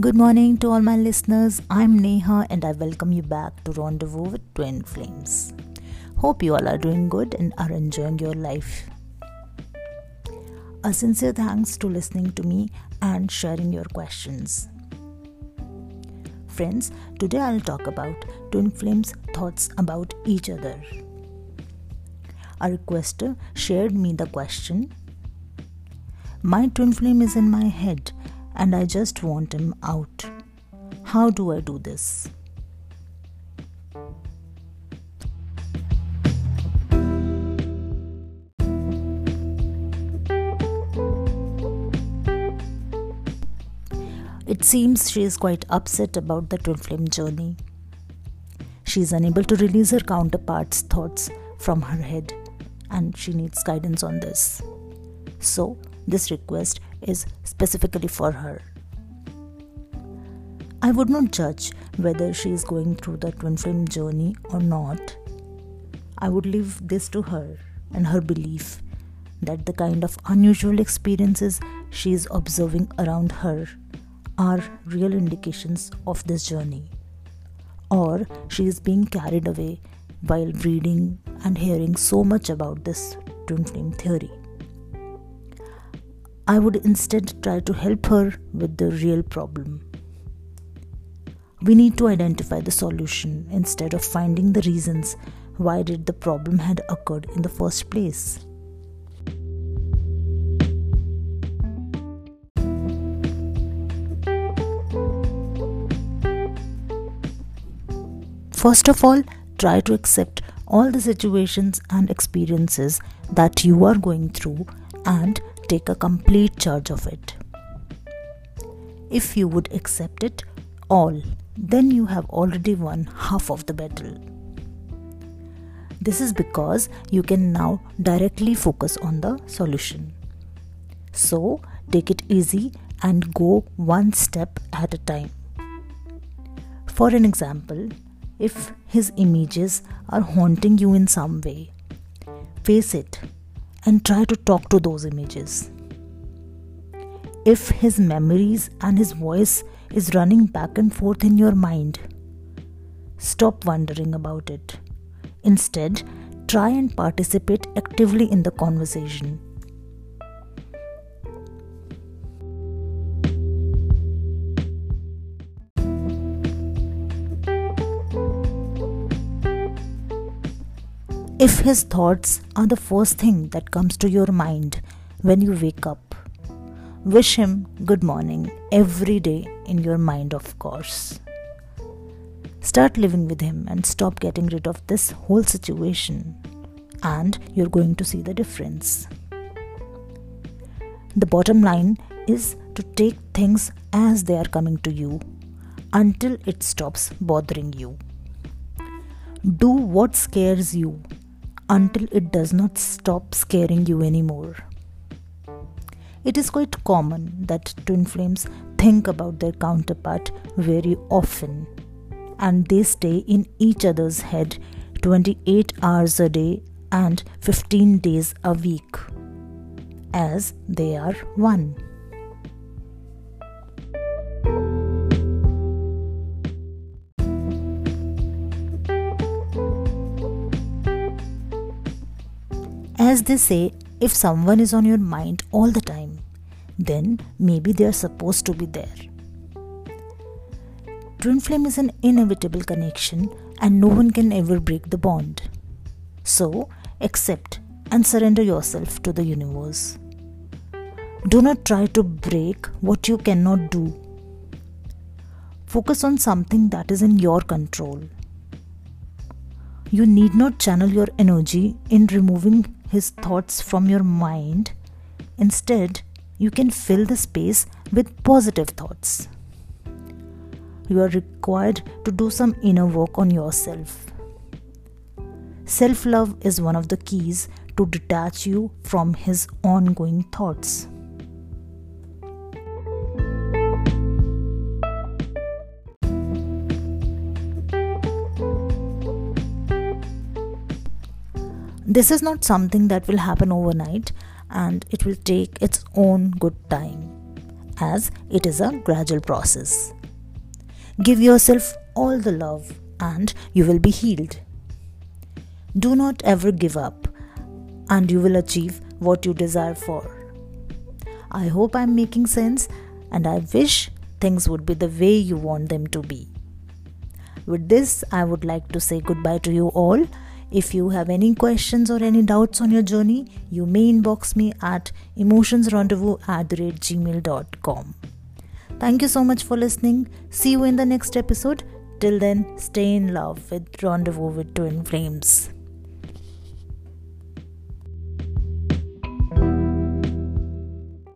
Good morning to all my listeners. I'm Neha and I welcome you back to Rendezvous with Twin Flames. Hope you all are doing good and are enjoying your life. A sincere thanks to listening to me and sharing your questions. Friends, today I'll talk about Twin Flames' thoughts about each other. A requester shared me the question My twin flame is in my head and I just want him out. How do I do this? It seems she is quite upset about the twin flame journey. She is unable to release her counterpart's thoughts from her head and she needs guidance on this. So, this request is specifically for her. I would not judge whether she is going through the twin flame journey or not. I would leave this to her and her belief that the kind of unusual experiences she is observing around her are real indications of this journey. Or she is being carried away while reading and hearing so much about this twin flame theory. I would instead try to help her with the real problem. We need to identify the solution instead of finding the reasons why did the problem had occurred in the first place. First of all, try to accept all the situations and experiences that you are going through and take a complete charge of it. If you would accept it all, then you have already won half of the battle. This is because you can now directly focus on the solution. So, take it easy and go one step at a time. For an example, if his images are haunting you in some way, face it and try to talk to those images. If his memories and his voice is running back and forth in your mind, stop wondering about it. Instead, try and participate actively in the conversation. If his thoughts are the first thing that comes to your mind when you wake up, wish him good morning every day in your mind, of course. Start living with him and stop getting rid of this whole situation, and you're going to see the difference. The bottom line is to take things as they are coming to you until it stops bothering you. Do what scares you until it does not stop scaring you anymore. It is quite common that twin flames think about their counterpart very often and they stay in each other's head 28 hours a day and 15 days a week as they are one. As they say, if someone is on your mind all the time, then maybe they are supposed to be there. Twin flame is an inevitable connection and no one can ever break the bond. So, accept and surrender yourself to the universe. Do not try to break what you cannot do. Focus on something that is in your control. You need not channel your energy in removing his thoughts from your mind. Instead, you can fill the space with positive thoughts. You are required to do some inner work on yourself. Self love is one of the keys to detach you from his ongoing thoughts. This is not something that will happen overnight and it will take its own good time. as it is a gradual process. Give yourself all the love and you will be healed. Do not ever give up and you will achieve what you desire for. I hope I'm making sense and I wish things would be the way you want them to be. With this, I would like to say goodbye to you all. If you have any questions or any doubts on your journey, you may inbox me at emotionsrendezvous at gmail.com. Thank you so much for listening. See you in the next episode. Till then, stay in love with Rendezvous with Twin Flames.